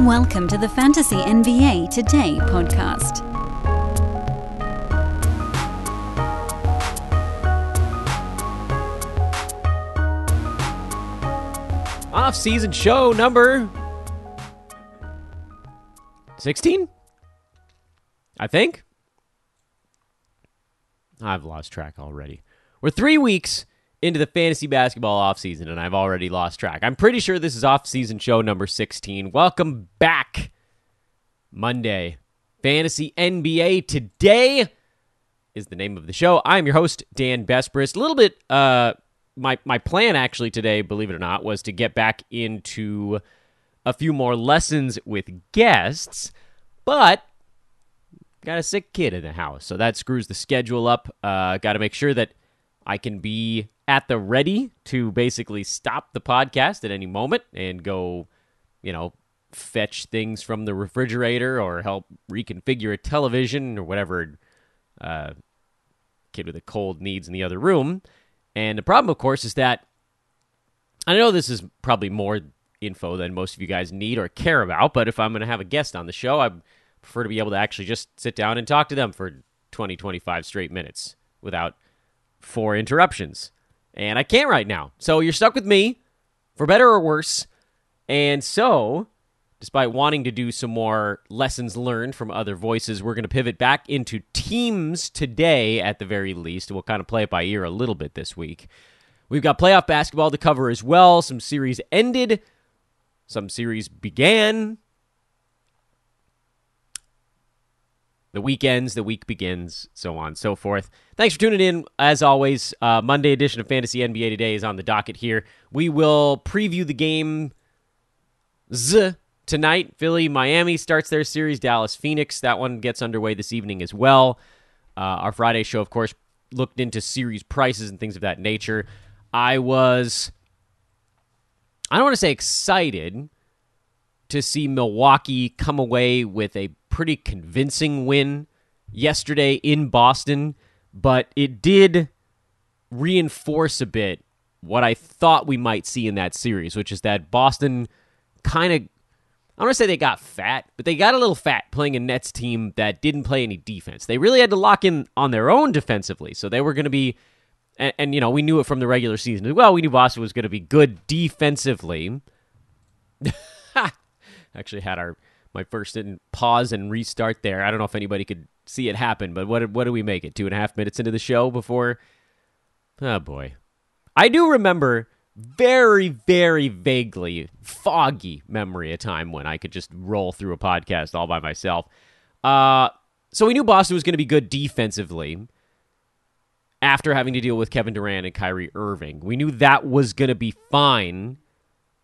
Welcome to the Fantasy NBA Today podcast. Off-season show number 16? I think. I've lost track already. We're three weeks into the fantasy basketball offseason, and I've already lost track. I'm pretty sure this is off-season show number 16. Welcome back. Monday. Fantasy NBA Today is the name of the show. I'm your host, Dan Besbris. A little bit, uh, my, my plan actually today, believe it or not, was to get back into a few more lessons with guests, but got a sick kid in the house, so that screws the schedule up. Uh, got to make sure that I can be at the ready to basically stop the podcast at any moment and go, you know, fetch things from the refrigerator or help reconfigure a television or whatever uh, kid with a cold needs in the other room. And the problem, of course, is that I know this is probably more info than most of you guys need or care about, but if I'm going to have a guest on the show, I prefer to be able to actually just sit down and talk to them for 20, 25 straight minutes without four interruptions. And I can't right now. So you're stuck with me, for better or worse. And so, despite wanting to do some more lessons learned from other voices, we're going to pivot back into teams today at the very least. We'll kind of play it by ear a little bit this week. We've got playoff basketball to cover as well. Some series ended, some series began. The weekends, the week begins, so on and so forth. Thanks for tuning in. As always, uh, Monday edition of Fantasy NBA Today is on the docket here. We will preview the game Z tonight. Philly, Miami starts their series. Dallas, Phoenix. That one gets underway this evening as well. Uh, our Friday show, of course, looked into series prices and things of that nature. I was, I don't want to say excited to see Milwaukee come away with a pretty convincing win yesterday in Boston, but it did reinforce a bit what I thought we might see in that series, which is that Boston kind of I don't want to say they got fat, but they got a little fat playing a Nets team that didn't play any defense. They really had to lock in on their own defensively. So they were going to be, and, and, you know, we knew it from the regular season as well. We knew Boston was going to be good defensively. Actually, had our my first didn't pause and restart there. I don't know if anybody could see it happen, but what what do we make it? Two and a half minutes into the show before. Oh boy, I do remember very very vaguely foggy memory a time when I could just roll through a podcast all by myself. Uh, so we knew Boston was going to be good defensively after having to deal with Kevin Durant and Kyrie Irving. We knew that was going to be fine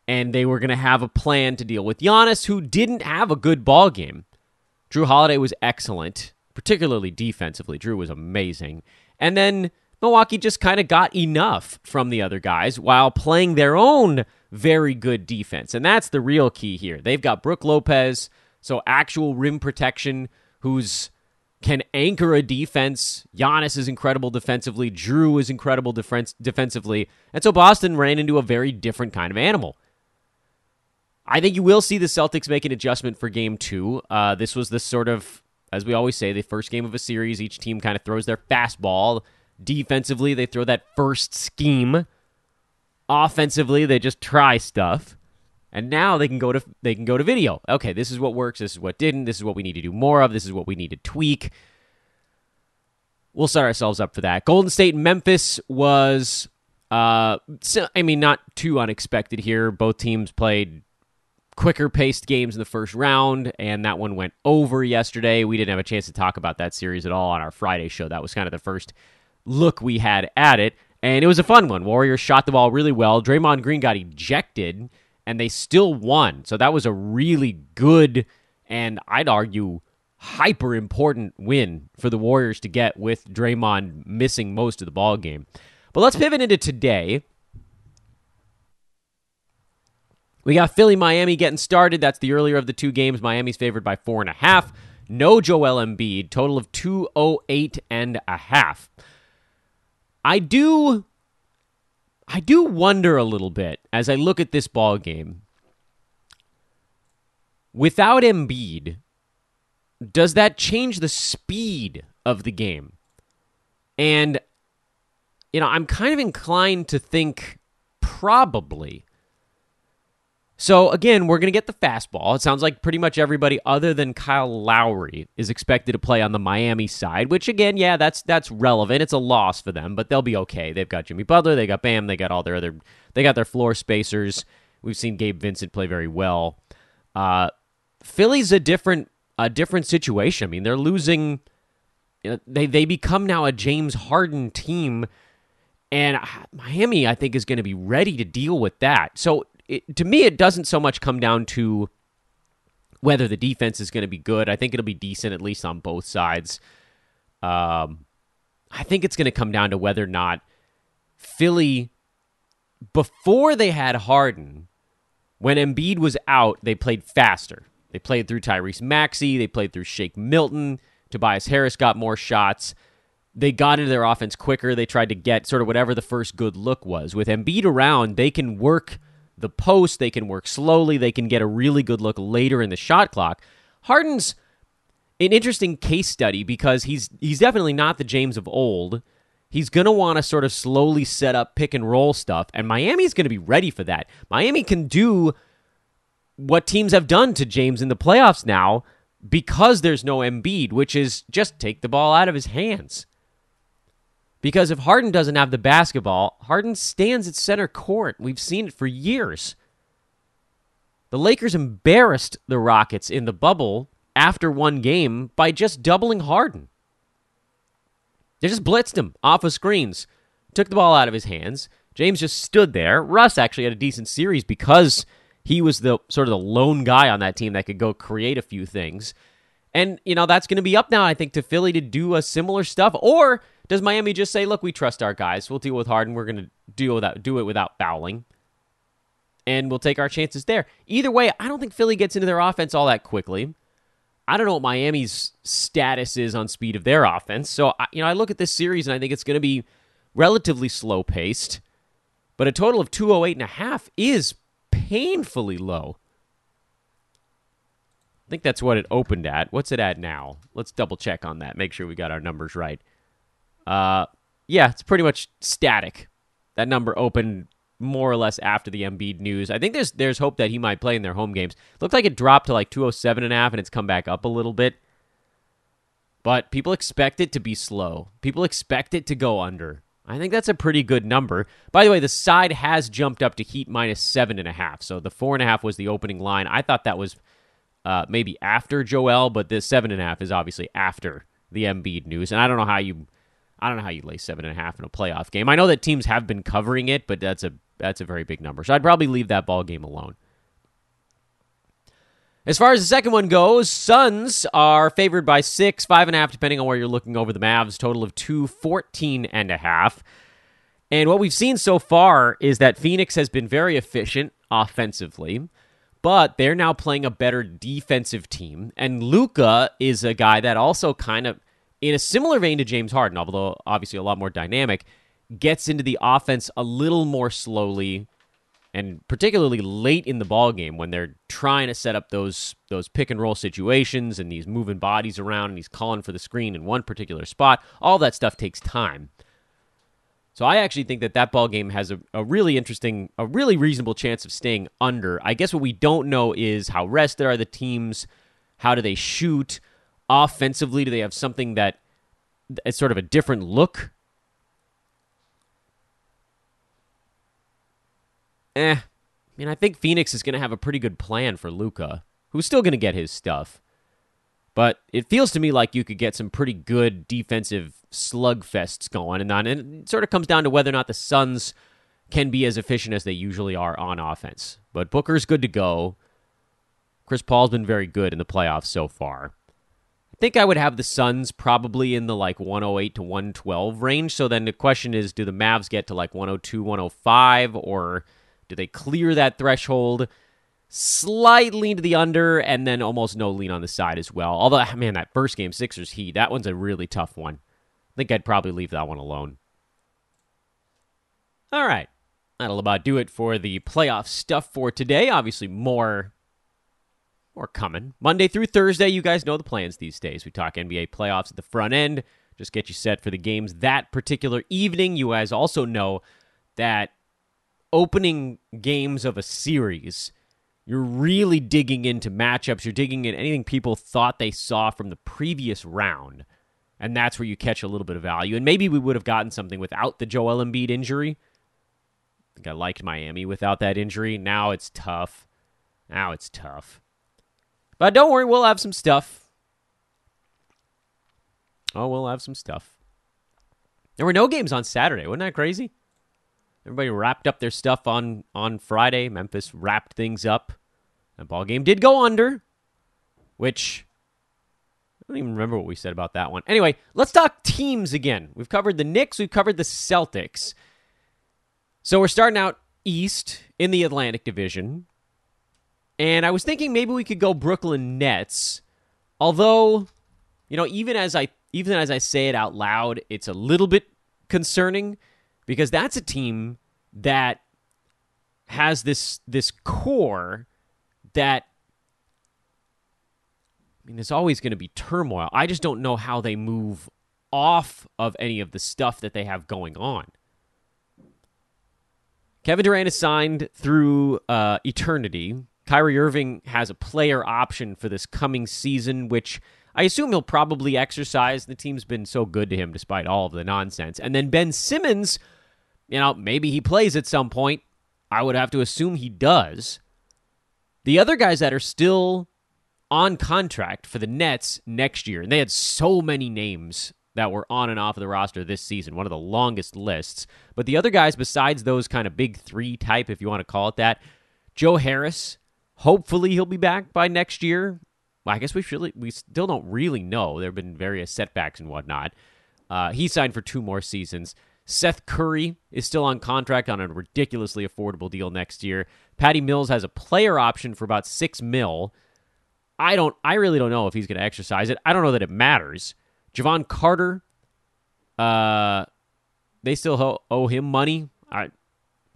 and they were going to have a plan to deal with Giannis, who didn't have a good ball game. Jrue Holiday was excellent, particularly defensively. Jrue was amazing. And then Milwaukee just kind of got enough from the other guys while playing their own very good defense. And that's the real key here. They've got Brook Lopez, so actual rim protection, who's can anchor a defense. Giannis is incredible defensively. Jrue is incredible defense defensively. And so Boston ran into a very different kind of animal. I think you will see the Celtics make an adjustment for game two. Uh, this was the sort of, as we always say, the first game of a series. Each team kind of throws their fastball. Defensively, they throw that first scheme. Offensively, they just try stuff. And now they can go to they can go to video. Okay, this is what works. This is what didn't. This is what we need to do more of. This is what we need to tweak. We'll set ourselves up for that. Golden State Memphis was, uh, I mean, not too unexpected here. Both teams played quicker paced games in the first round, and that one went over yesterday. We didn't have a chance to talk about that series at all on our Friday show. That was kind of the first look we had at it, and it was a fun one. Warriors shot the ball really well. Draymond Green got ejected, and they still won. So that was a really good and I'd argue hyper important win for the Warriors to get with Draymond missing most of the ball game. But let's pivot into today. We got Philly, Miami getting started. That's the earlier of the two games. Miami's favored by four and a half. No Joel Embiid. Total of 208 and a half. I do I do wonder a little bit as I look at this ball game. without Embiid, does that change the speed of the game? And, you know, I'm kind of inclined to think probably. So again, we're going to get the fastball. It sounds like pretty much everybody other than Kyle Lowry is expected to play on the Miami side, which again, yeah, that's that's relevant. It's a loss for them, but they'll be okay. They've got Jimmy Butler, they got Bam, they got all their other they got their floor spacers. We've seen Gabe Vincent play very well. Uh, Philly's a different a different situation. I mean, they're losing you know, they they become now a James Harden team and Miami I think is going to be ready to deal with that. So it, to me, it doesn't so much come down to whether the defense is going to be good. I think it'll be decent, at least on both sides. Um, I think it's going to come down to whether or not Philly, before they had Harden, when Embiid was out, they played faster. They played through Tyrese Maxey, they played through Shake Milton. Tobias Harris got more shots. They got into their offense quicker. They tried to get sort of whatever the first good look was. With Embiid around, they can work – the post. They can work slowly. They can get a really good look later in the shot clock. Harden's an interesting case study because he's he's definitely not the James of old. He's going to want to sort of slowly set up pick and roll stuff, and Miami's going to be ready for that. Miami can do what teams have done to James in the playoffs now because there's no Embiid, which is just take the ball out of his hands. Because if Harden doesn't have the basketball, Harden stands at center court. We've seen it for years. The Lakers embarrassed the Rockets in the bubble after one game by just doubling Harden. They just blitzed him off of screens, took the ball out of his hands. James just stood there. Russ actually had a decent series because he was the sort of the lone guy on that team that could go create a few things. And, you know, that's going to be up now, I think, to Philly to do a similar stuff. Or does Miami just say, "Look, we trust our guys. We'll deal with Harden. We're going to deal without do it without fouling, and we'll take our chances there." Either way, I don't think Philly gets into their offense all that quickly. I don't know what Miami's status is on speed of their offense. So, you know, I look at this series and I think it's going to be relatively slow paced, but a total of 208 and a half is painfully low. I think that's what it opened at. What's it at now? Let's double check on that. Make sure we got our numbers right. Uh, yeah, it's pretty much static. That number opened more or less after the Embiid news. I think there's there's hope that he might play in their home games. Looked like it dropped to like 207 and a half and it's come back up a little bit. But people expect it to be slow. People expect it to go under. I think that's a pretty good number. By the way, the side has jumped up to Heat minus seven and a half. So the four and a half was the opening line. I thought that was uh, maybe after Joel, but the seven and a half is obviously after the Embiid news. And I don't know how you I don't know how you lay seven and a half in a playoff game. I know that teams have been covering it, but that's a that's a very big number. So I'd probably leave that ball game alone. As far as the second one goes, Suns are favored by six, five and a half, depending on where you're looking over the Mavs. Total of two, 14 and a half. And what we've seen so far is that Phoenix has been very efficient offensively, but they're now playing a better defensive team. And Luka is a guy that also kind of in a similar vein to James Harden, although obviously a lot more dynamic, gets into the offense a little more slowly and particularly late in the ball game when they're trying to set up those those pick and roll situations and these moving bodies around and he's calling for the screen in one particular spot. All that stuff takes time. So i actually think that that ball game has a, a really interesting a really reasonable chance of staying under. I guess what we don't know is how rested are the teams how do they shoot offensively? Do they have something that is sort of a different look? Eh. I mean, I think Phoenix is going to have a pretty good plan for Luka, who's still going to get his stuff. But it feels to me like you could get some pretty good defensive slugfests going, and on. And it sort of comes down to whether or not the Suns can be as efficient as they usually are on offense. But Booker's good to go. Chris Paul's been very good in the playoffs so far think I would have the Suns probably in the like 108 to 112 range. So then the question is do the Mavs get to like 102, 105, or do they clear that threshold? Slight lean to the under, and then almost no lean on the side as well. Although, ah, man, that first game, Sixers Heat, that one's a really tough one. I think I'd probably leave that one alone. All right. That'll about do it for the playoff stuff for today. Obviously, more or coming. Monday through Thursday, you guys know the plans these days. We talk NBA playoffs at the front end, just get you set for the games that particular evening. You guys also know that opening games of a series, you're really digging into matchups. You're digging in anything people thought they saw from the previous round. And that's where you catch a little bit of value. And maybe we would have gotten something without the Joel Embiid injury. I think I liked Miami without that injury. Now it's tough. Now it's tough. But don't worry, we'll have some stuff. Oh, we'll have some stuff. There were no games on Saturday. Wasn't that crazy? Everybody wrapped up their stuff on on Friday. Memphis wrapped things up. That ball game did go under, which I don't even remember what we said about that one. Anyway, let's talk teams again. We've covered the Knicks, we've covered the Celtics. So we're starting out east in the Atlantic Division. And I was thinking maybe we could go Brooklyn Nets. Although, you know, even as I even as I say it out loud, it's a little bit concerning because that's a team that has this this core that I mean there's always going to be turmoil. I just don't know how they move off of any of the stuff that they have going on. Kevin Durant is signed through uh, eternity. Kyrie Irving has a player option for this coming season, which I assume he'll probably exercise. The team's been so good to him despite all of the nonsense. And then Ben Simmons, you know, maybe he plays at some point. I would have to assume he does. The other guys that are still on contract for the Nets next year, and they had so many names that were on and off of the roster this season, one of the longest lists. But the other guys, besides those kind of big three type, if you want to call it that, Joe Harris, hopefully he'll be back by next year. Well, I guess we really, we still don't really know. There have been various setbacks and whatnot. Uh, he signed for two more seasons. Seth Curry is still on contract on a ridiculously affordable deal next year. Patty Mills has a player option for about six mil. I don't. I really don't know if he's going to exercise it. I don't know that it matters. Jevon Carter, uh, they still owe him money. I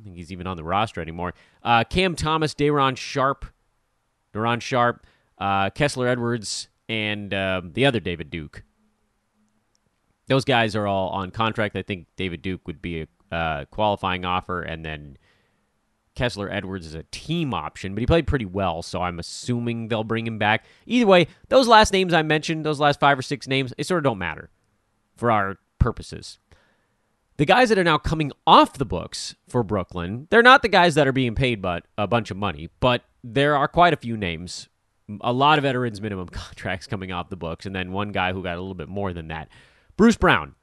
think he's even on the roster anymore. Uh, Cam Thomas, Day'Ron Sharpe, Day'Ron Sharpe, uh, Kessler Edwards, and uh, the other David Duke. Those guys are all on contract. I think David Duke would be a uh, qualifying offer, and then Kessler Edwards is a team option, but he played pretty well, so I'm assuming they'll bring him back. Either way, those last names I mentioned, those last five or six names, they sort of don't matter for our purposes. The guys that are now coming off the books for Brooklyn, they're not the guys that are being paid but a bunch of money, but there are quite a few names. A lot of veterans minimum contracts coming off the books, and then one guy who got a little bit more than that. Bruce Brown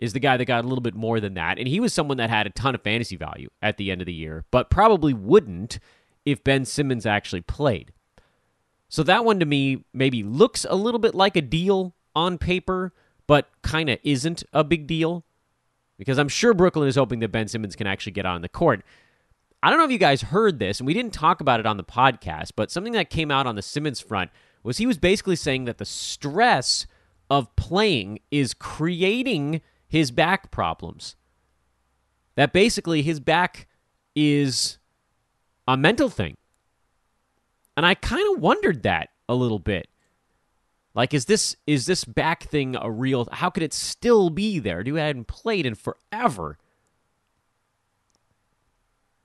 is the guy that got a little bit more than that. And he was someone that had a ton of fantasy value at the end of the year, but probably wouldn't if Ben Simmons actually played. So that one to me maybe looks a little bit like a deal on paper, but kind of isn't a big deal because I'm sure Brooklyn is hoping that Ben Simmons can actually get on the court. I don't know if you guys heard this, and we didn't talk about it on the podcast, but something that came out on the Simmons front was he was basically saying that the stress of playing is creating his back problems. That basically his back is a mental thing. And I kind of wondered that a little bit. Like, is this is this back thing a real? How could it still be there? Dude, I hadn't played in forever.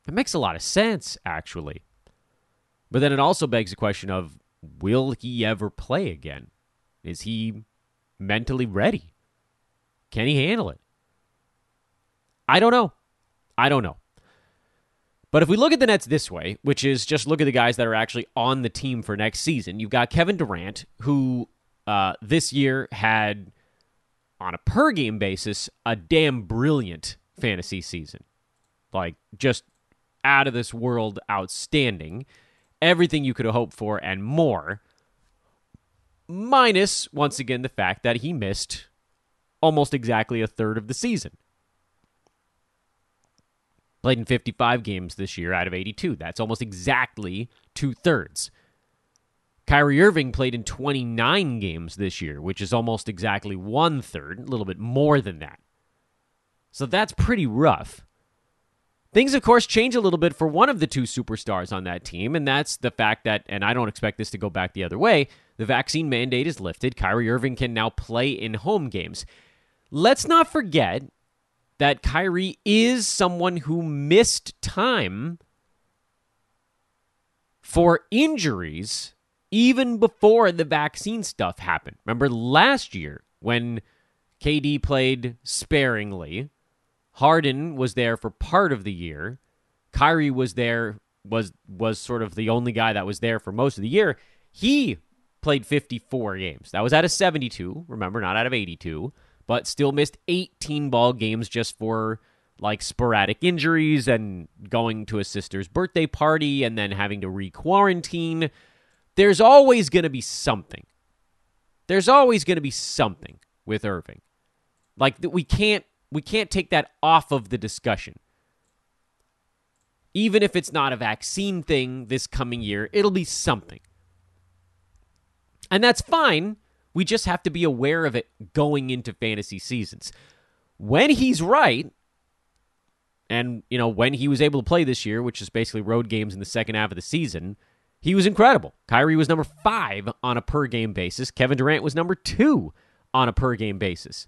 It makes a lot of sense, actually. But then it also begs the question of, will he ever play again? Is he mentally ready? Can he handle it? I don't know. I don't know. But if we look at the Nets this way, which is just look at the guys that are actually on the team for next season, you've got Kevin Durant, who uh, this year had, on a per game basis, a damn brilliant fantasy season. Like, just out of this world outstanding. Everything you could have hoped for and more. Minus, once again, the fact that he missed almost exactly a third of the season. Played in 55 games this year out of 82. That's almost exactly two thirds. Kyrie Irving played in 29 games this year, which is almost exactly one third, a little bit more than that. So that's pretty rough. Things, of course, change a little bit for one of the two superstars on that team, and that's the fact that, and I don't expect this to go back the other way, the vaccine mandate is lifted. Kyrie Irving can now play in home games. Let's not forget that Kyrie is someone who missed time for injuries even before the vaccine stuff happened. Remember last year when KD played sparingly, Harden was there for part of the year. Kyrie was there was was sort of the only guy that was there for most of the year. He played 54 games. That was out of 72, remember, not out of 82, but still missed 18 ball games just for like sporadic injuries and going to a sister's birthday party and then having to re-quarantine. There's always going to be something. There's always going to be something with Irving. Like we can't we can't take that off of the discussion. Even if it's not a vaccine thing this coming year, it'll be something. And that's fine. We just have to be aware of it going into fantasy seasons. When he's right, and you know, when he was able to play this year, which is basically road games in the second half of the season, he was incredible. Kyrie was number 5 on a per game basis. Kevin Durant was number 2 on a per game basis.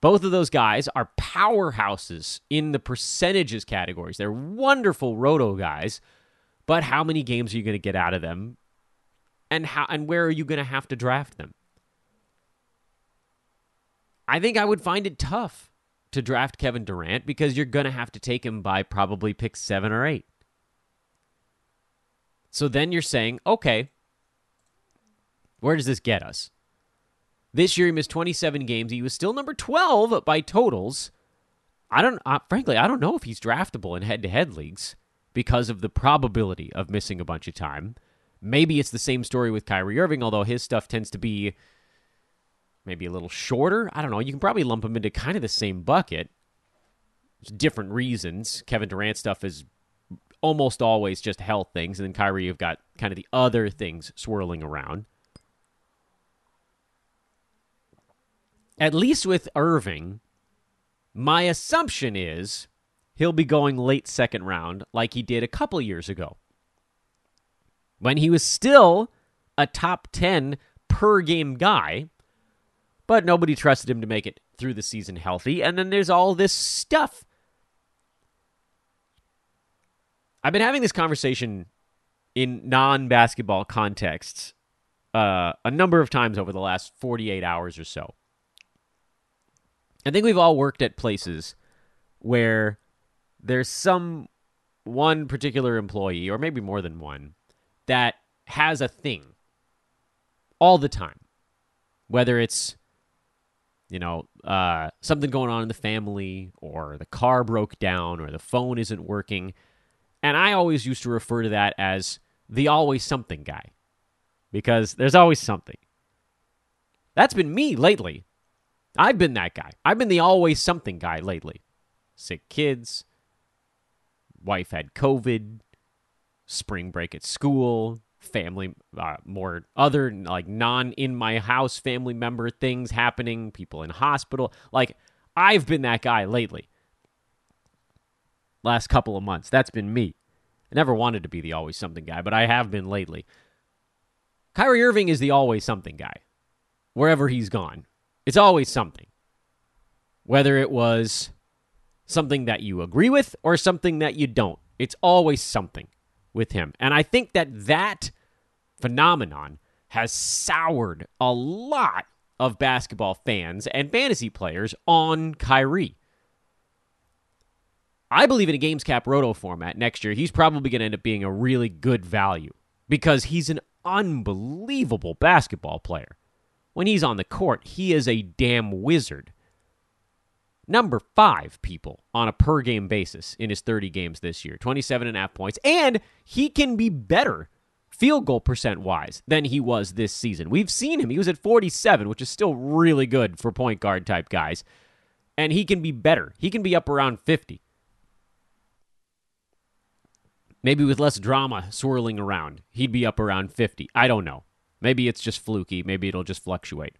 Both of those guys are powerhouses in the percentages categories. They're wonderful roto guys, but how many games are you going to get out of them? And how and where are you going to have to draft them? I think I would find it tough to draft Kevin Durant because you're going to have to take him by probably pick 7 or 8. So then you're saying, okay, where does this get us? This year he missed 27 games. He was still number 12 by totals. I don't, uh, frankly, I don't know if he's draftable in head-to-head leagues because of the probability of missing a bunch of time. Maybe it's the same story with Kyrie Irving, although his stuff tends to be maybe a little shorter. I don't know. You can probably lump them into kind of the same bucket. Different reasons. Kevin Durant stuff is almost always just health things, and then Kyrie, you've got kind of the other things swirling around. at least with Irving, my assumption is he'll be going late second round like he did a couple years ago. When he was still a top 10 per game guy, but nobody trusted him to make it through the season healthy. And then there's all this stuff. I've been having this conversation in non basketball contexts uh, a number of times over the last 48 hours or so. I think we've all worked at places where there's some one particular employee, or maybe more than one, that has a thing all the time. Whether it's, you know, uh, something going on in the family, or the car broke down, or the phone isn't working. And I always used to refer to that as the always something guy because there's always something. That's been me lately. I've been that guy. I've been the always something guy lately. Sick kids, wife had COVID, spring break at school, family, uh, more other like non in my house family member things happening, people in hospital. Like, I've been that guy lately. Last couple of months. That's been me. I never wanted to be the always something guy, but I have been lately. Kyrie Irving is the always something guy, wherever he's gone. It's always something. Whether it was something that you agree with or something that you don't, it's always something with him. And I think that that phenomenon has soured a lot of basketball fans and fantasy players on Kyrie. I believe in a games cap roto format next year, he's probably going to end up being a really good value because he's an unbelievable basketball player. When he's on the court, he is a damn wizard. Number five, people, on a per game basis in his 30 games this year, 27 and a half points. And he can be better field goal percent wise than he was this season. We've seen him. He was at 47, which is still really good for point guard type guys. And he can be better. He can be up around 50. Maybe with less drama swirling around, he'd be up around 50. I don't know. Maybe it's just fluky. Maybe it'll just fluctuate.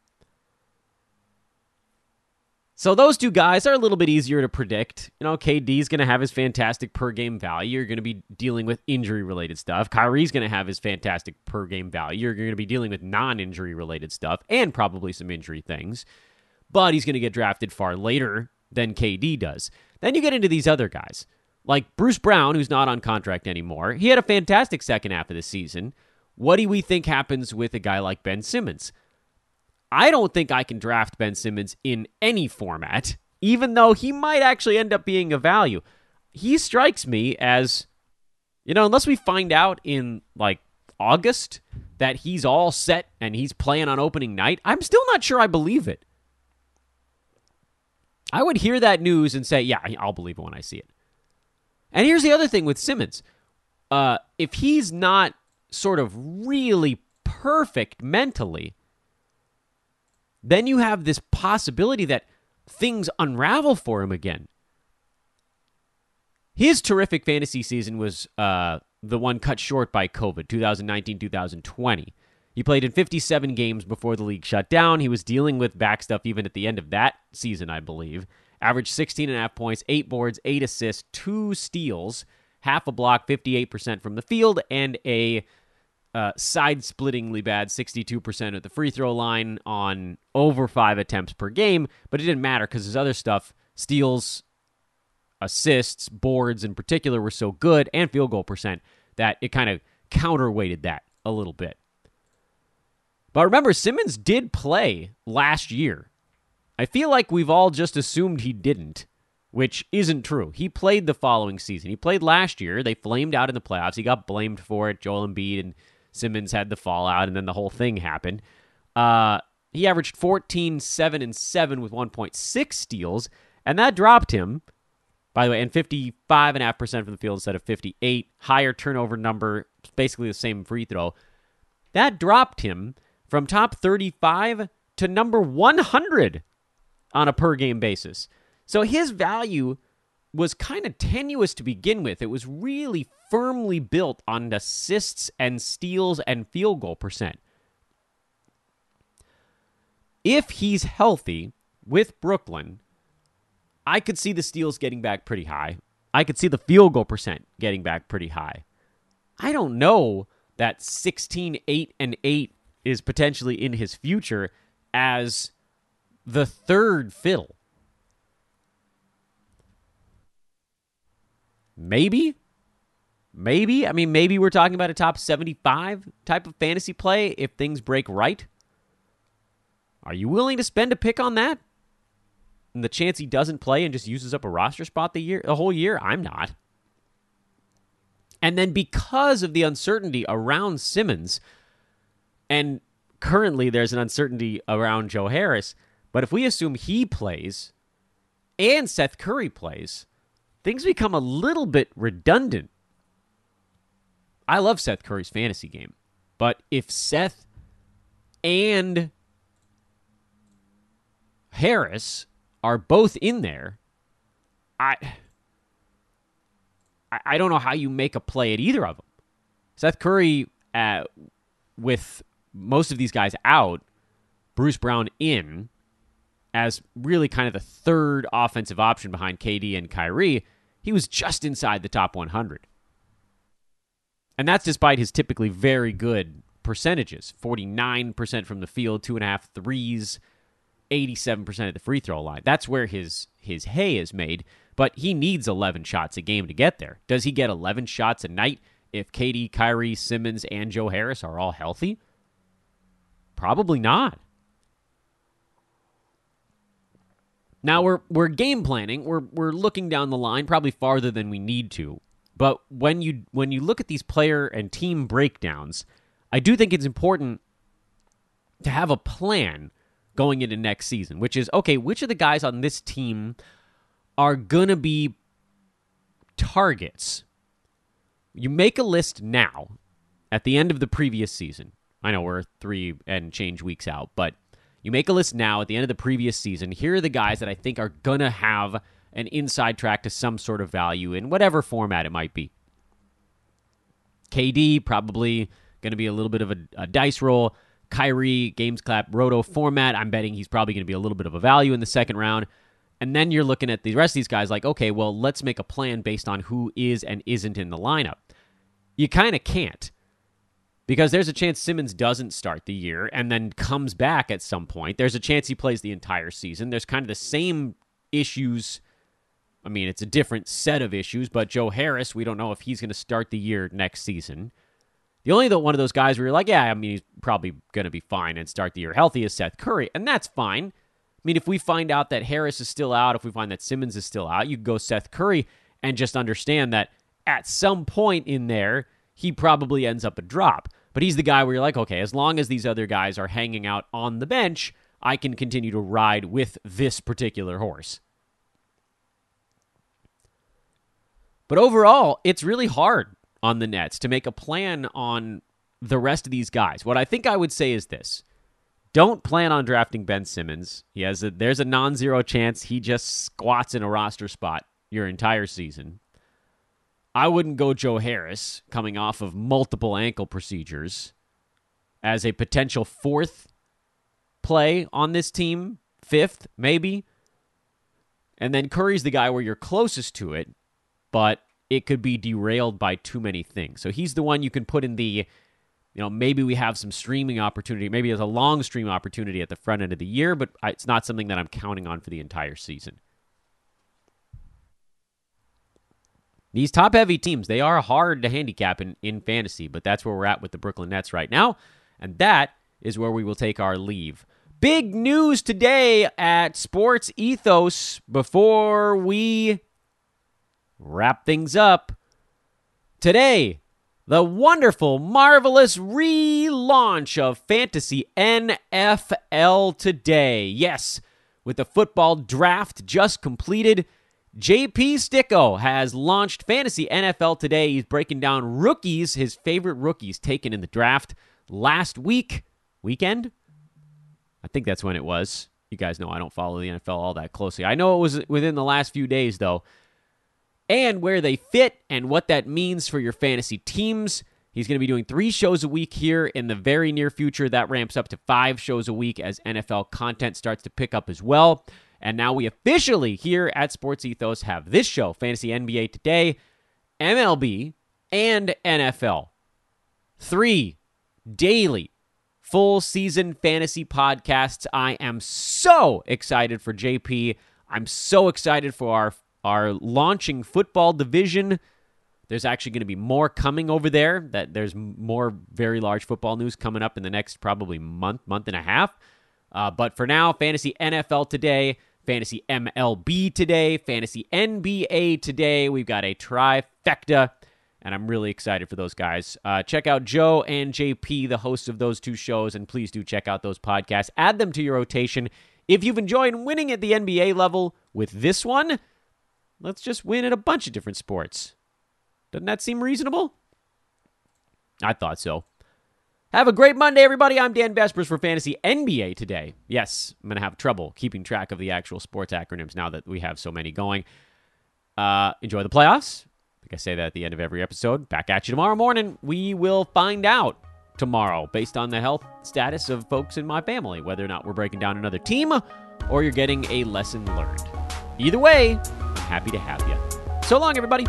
So those two guys are a little bit easier to predict. You know, KD's going to have his fantastic per game value. You're going to be dealing with injury related stuff. Kyrie's going to have his fantastic per game value. You're going to be dealing with non injury related stuff and probably some injury things. But he's going to get drafted far later than KD does. Then you get into these other guys, like Bruce Brown, who's not on contract anymore. He had a fantastic second half of the season. What do we think happens with a guy like Ben Simmons? I don't think I can draft Ben Simmons in any format, even though he might actually end up being a value. He strikes me as, you know, unless we find out in like August that he's all set and he's playing on opening night, I'm still not sure I believe it. I would hear that news and say, yeah, I'll believe it when I see it. And here's the other thing with Simmons. Uh, if he's not sort of really perfect mentally, then you have this possibility that things unravel for him again. His terrific fantasy season was uh, the one cut short by COVID, 2019 2020. He played in 57 games before the league shut down. He was dealing with back stuff even at the end of that season, I believe. Averaged 16 and a half points, eight boards, eight assists, two steals, half a block, 58% from the field, and a uh, side splittingly bad 62% at the free throw line on over five attempts per game, but it didn't matter because his other stuff, steals, assists, boards in particular, were so good, and field goal percent that it kind of counterweighted that a little bit. But remember, Simmons did play last year. I feel like we've all just assumed he didn't, which isn't true. He played the following season. He played last year. They flamed out in the playoffs. He got blamed for it. Joel Embiid and Simmons had the fallout, and then the whole thing happened. Uh, he averaged 14, 7, and 7 with 1.6 steals, and that dropped him, by the way, and 55.5% from the field instead of 58. Higher turnover number, basically the same free throw. That dropped him from top 35 to number 100 on a per game basis. So his value was kind of tenuous to begin with. It was really firmly built on assists and steals and field goal percent. If he's healthy with Brooklyn, I could see the steals getting back pretty high. I could see the field goal percent getting back pretty high. I don't know that 16, 8, and 8 is potentially in his future as the third fiddle. Maybe. Maybe. I mean, maybe we're talking about a top 75 type of fantasy play if things break right. Are you willing to spend a pick on that? And the chance he doesn't play and just uses up a roster spot the year the whole year? I'm not. And then because of the uncertainty around Simmons, and currently there's an uncertainty around Joe Harris, but if we assume he plays and Seth Curry plays, things become a little bit redundant. I love Seth Curry's fantasy game, but if Seth and Harris are both in there, I I don't know how you make a play at either of them. Seth Curry, uh, with most of these guys out, Bruce Brown in as really kind of the third offensive option behind KD and Kyrie he was just inside the top 100. And that's despite his typically very good percentages 49% from the field, two and a half threes, 87% at the free throw line. That's where his, his hay is made, but he needs 11 shots a game to get there. Does he get 11 shots a night if KD, Kyrie, Simmons, and Joe Harris are all healthy? Probably not. Now we're we're game planning. We're we're looking down the line, probably farther than we need to. But when you when you look at these player and team breakdowns, I do think it's important to have a plan going into next season, which is okay, which of the guys on this team are going to be targets? You make a list now at the end of the previous season. I know we're 3 and change weeks out, but you make a list now at the end of the previous season. Here are the guys that I think are going to have an inside track to some sort of value in whatever format it might be. KD, probably going to be a little bit of a, a dice roll. Kyrie, Games Clap, Roto format. I'm betting he's probably going to be a little bit of a value in the second round. And then you're looking at the rest of these guys like, okay, well, let's make a plan based on who is and isn't in the lineup. You kind of can't because there's a chance Simmons doesn't start the year and then comes back at some point. There's a chance he plays the entire season. There's kind of the same issues. I mean, it's a different set of issues, but Joe Harris, we don't know if he's going to start the year next season. The only one of those guys where you're like, yeah, I mean, he's probably going to be fine and start the year healthy is Seth Curry, and that's fine. I mean, if we find out that Harris is still out, if we find that Simmons is still out, you can go Seth Curry and just understand that at some point in there, he probably ends up a drop. But he's the guy where you're like, okay, as long as these other guys are hanging out on the bench, I can continue to ride with this particular horse. But overall, it's really hard on the Nets to make a plan on the rest of these guys. What I think I would say is this. Don't plan on drafting Ben Simmons. He has a, there's a non-zero chance he just squats in a roster spot your entire season. I wouldn't go Joe Harris coming off of multiple ankle procedures as a potential fourth play on this team, fifth maybe. And then Curry's the guy where you're closest to it, but it could be derailed by too many things. So he's the one you can put in the, you know, maybe we have some streaming opportunity. Maybe there's a long stream opportunity at the front end of the year, but it's not something that I'm counting on for the entire season. These top heavy teams, they are hard to handicap in, in fantasy, but that's where we're at with the Brooklyn Nets right now. And that is where we will take our leave. Big news today at Sports Ethos before we wrap things up. Today, the wonderful, marvelous relaunch of Fantasy NFL Today. Yes, with the football draft just completed, JP Sticko has launched Fantasy NFL Today. He's breaking down rookies, his favorite rookies taken in the draft last week, weekend. I think that's when it was. You guys know I don't follow the NFL all that closely. I know it was within the last few days, though and where they fit and what that means for your fantasy teams. He's going to be doing three shows a week here in the very near future. That ramps up to five shows a week as NFL content starts to pick up as well. And now we officially here at Sports Ethos have this show, Fantasy NBA Today, MLB, and NFL. Three daily full season fantasy podcasts. I am so excited for JP. I'm so excited for our are launching football division. There's actually going to be more coming over there. That there's more very large football news coming up in the next probably month, month and a half. Uh, but for now, fantasy NFL today, fantasy MLB today, fantasy NBA today. We've got a trifecta, and I'm really excited for those guys. Uh, check out Joe and JP, the hosts of those two shows, and please do check out those podcasts. Add them to your rotation. If you've enjoyed winning at the NBA level with this one, Let's just win at a bunch of different sports. Doesn't that seem reasonable? I thought so. Have a great Monday, everybody. I'm Dan Besbris for Fantasy NBA today. Yes, I'm going to have trouble keeping track of the actual sports acronyms now that we have so many going. Uh, enjoy the playoffs. Think I say that at the end of every episode. Back at you tomorrow morning. We will find out tomorrow based on the health status of folks in my family, whether or not we're breaking down another team or you're getting a lesson learned. Either way, I'm happy to have you. So long, everybody.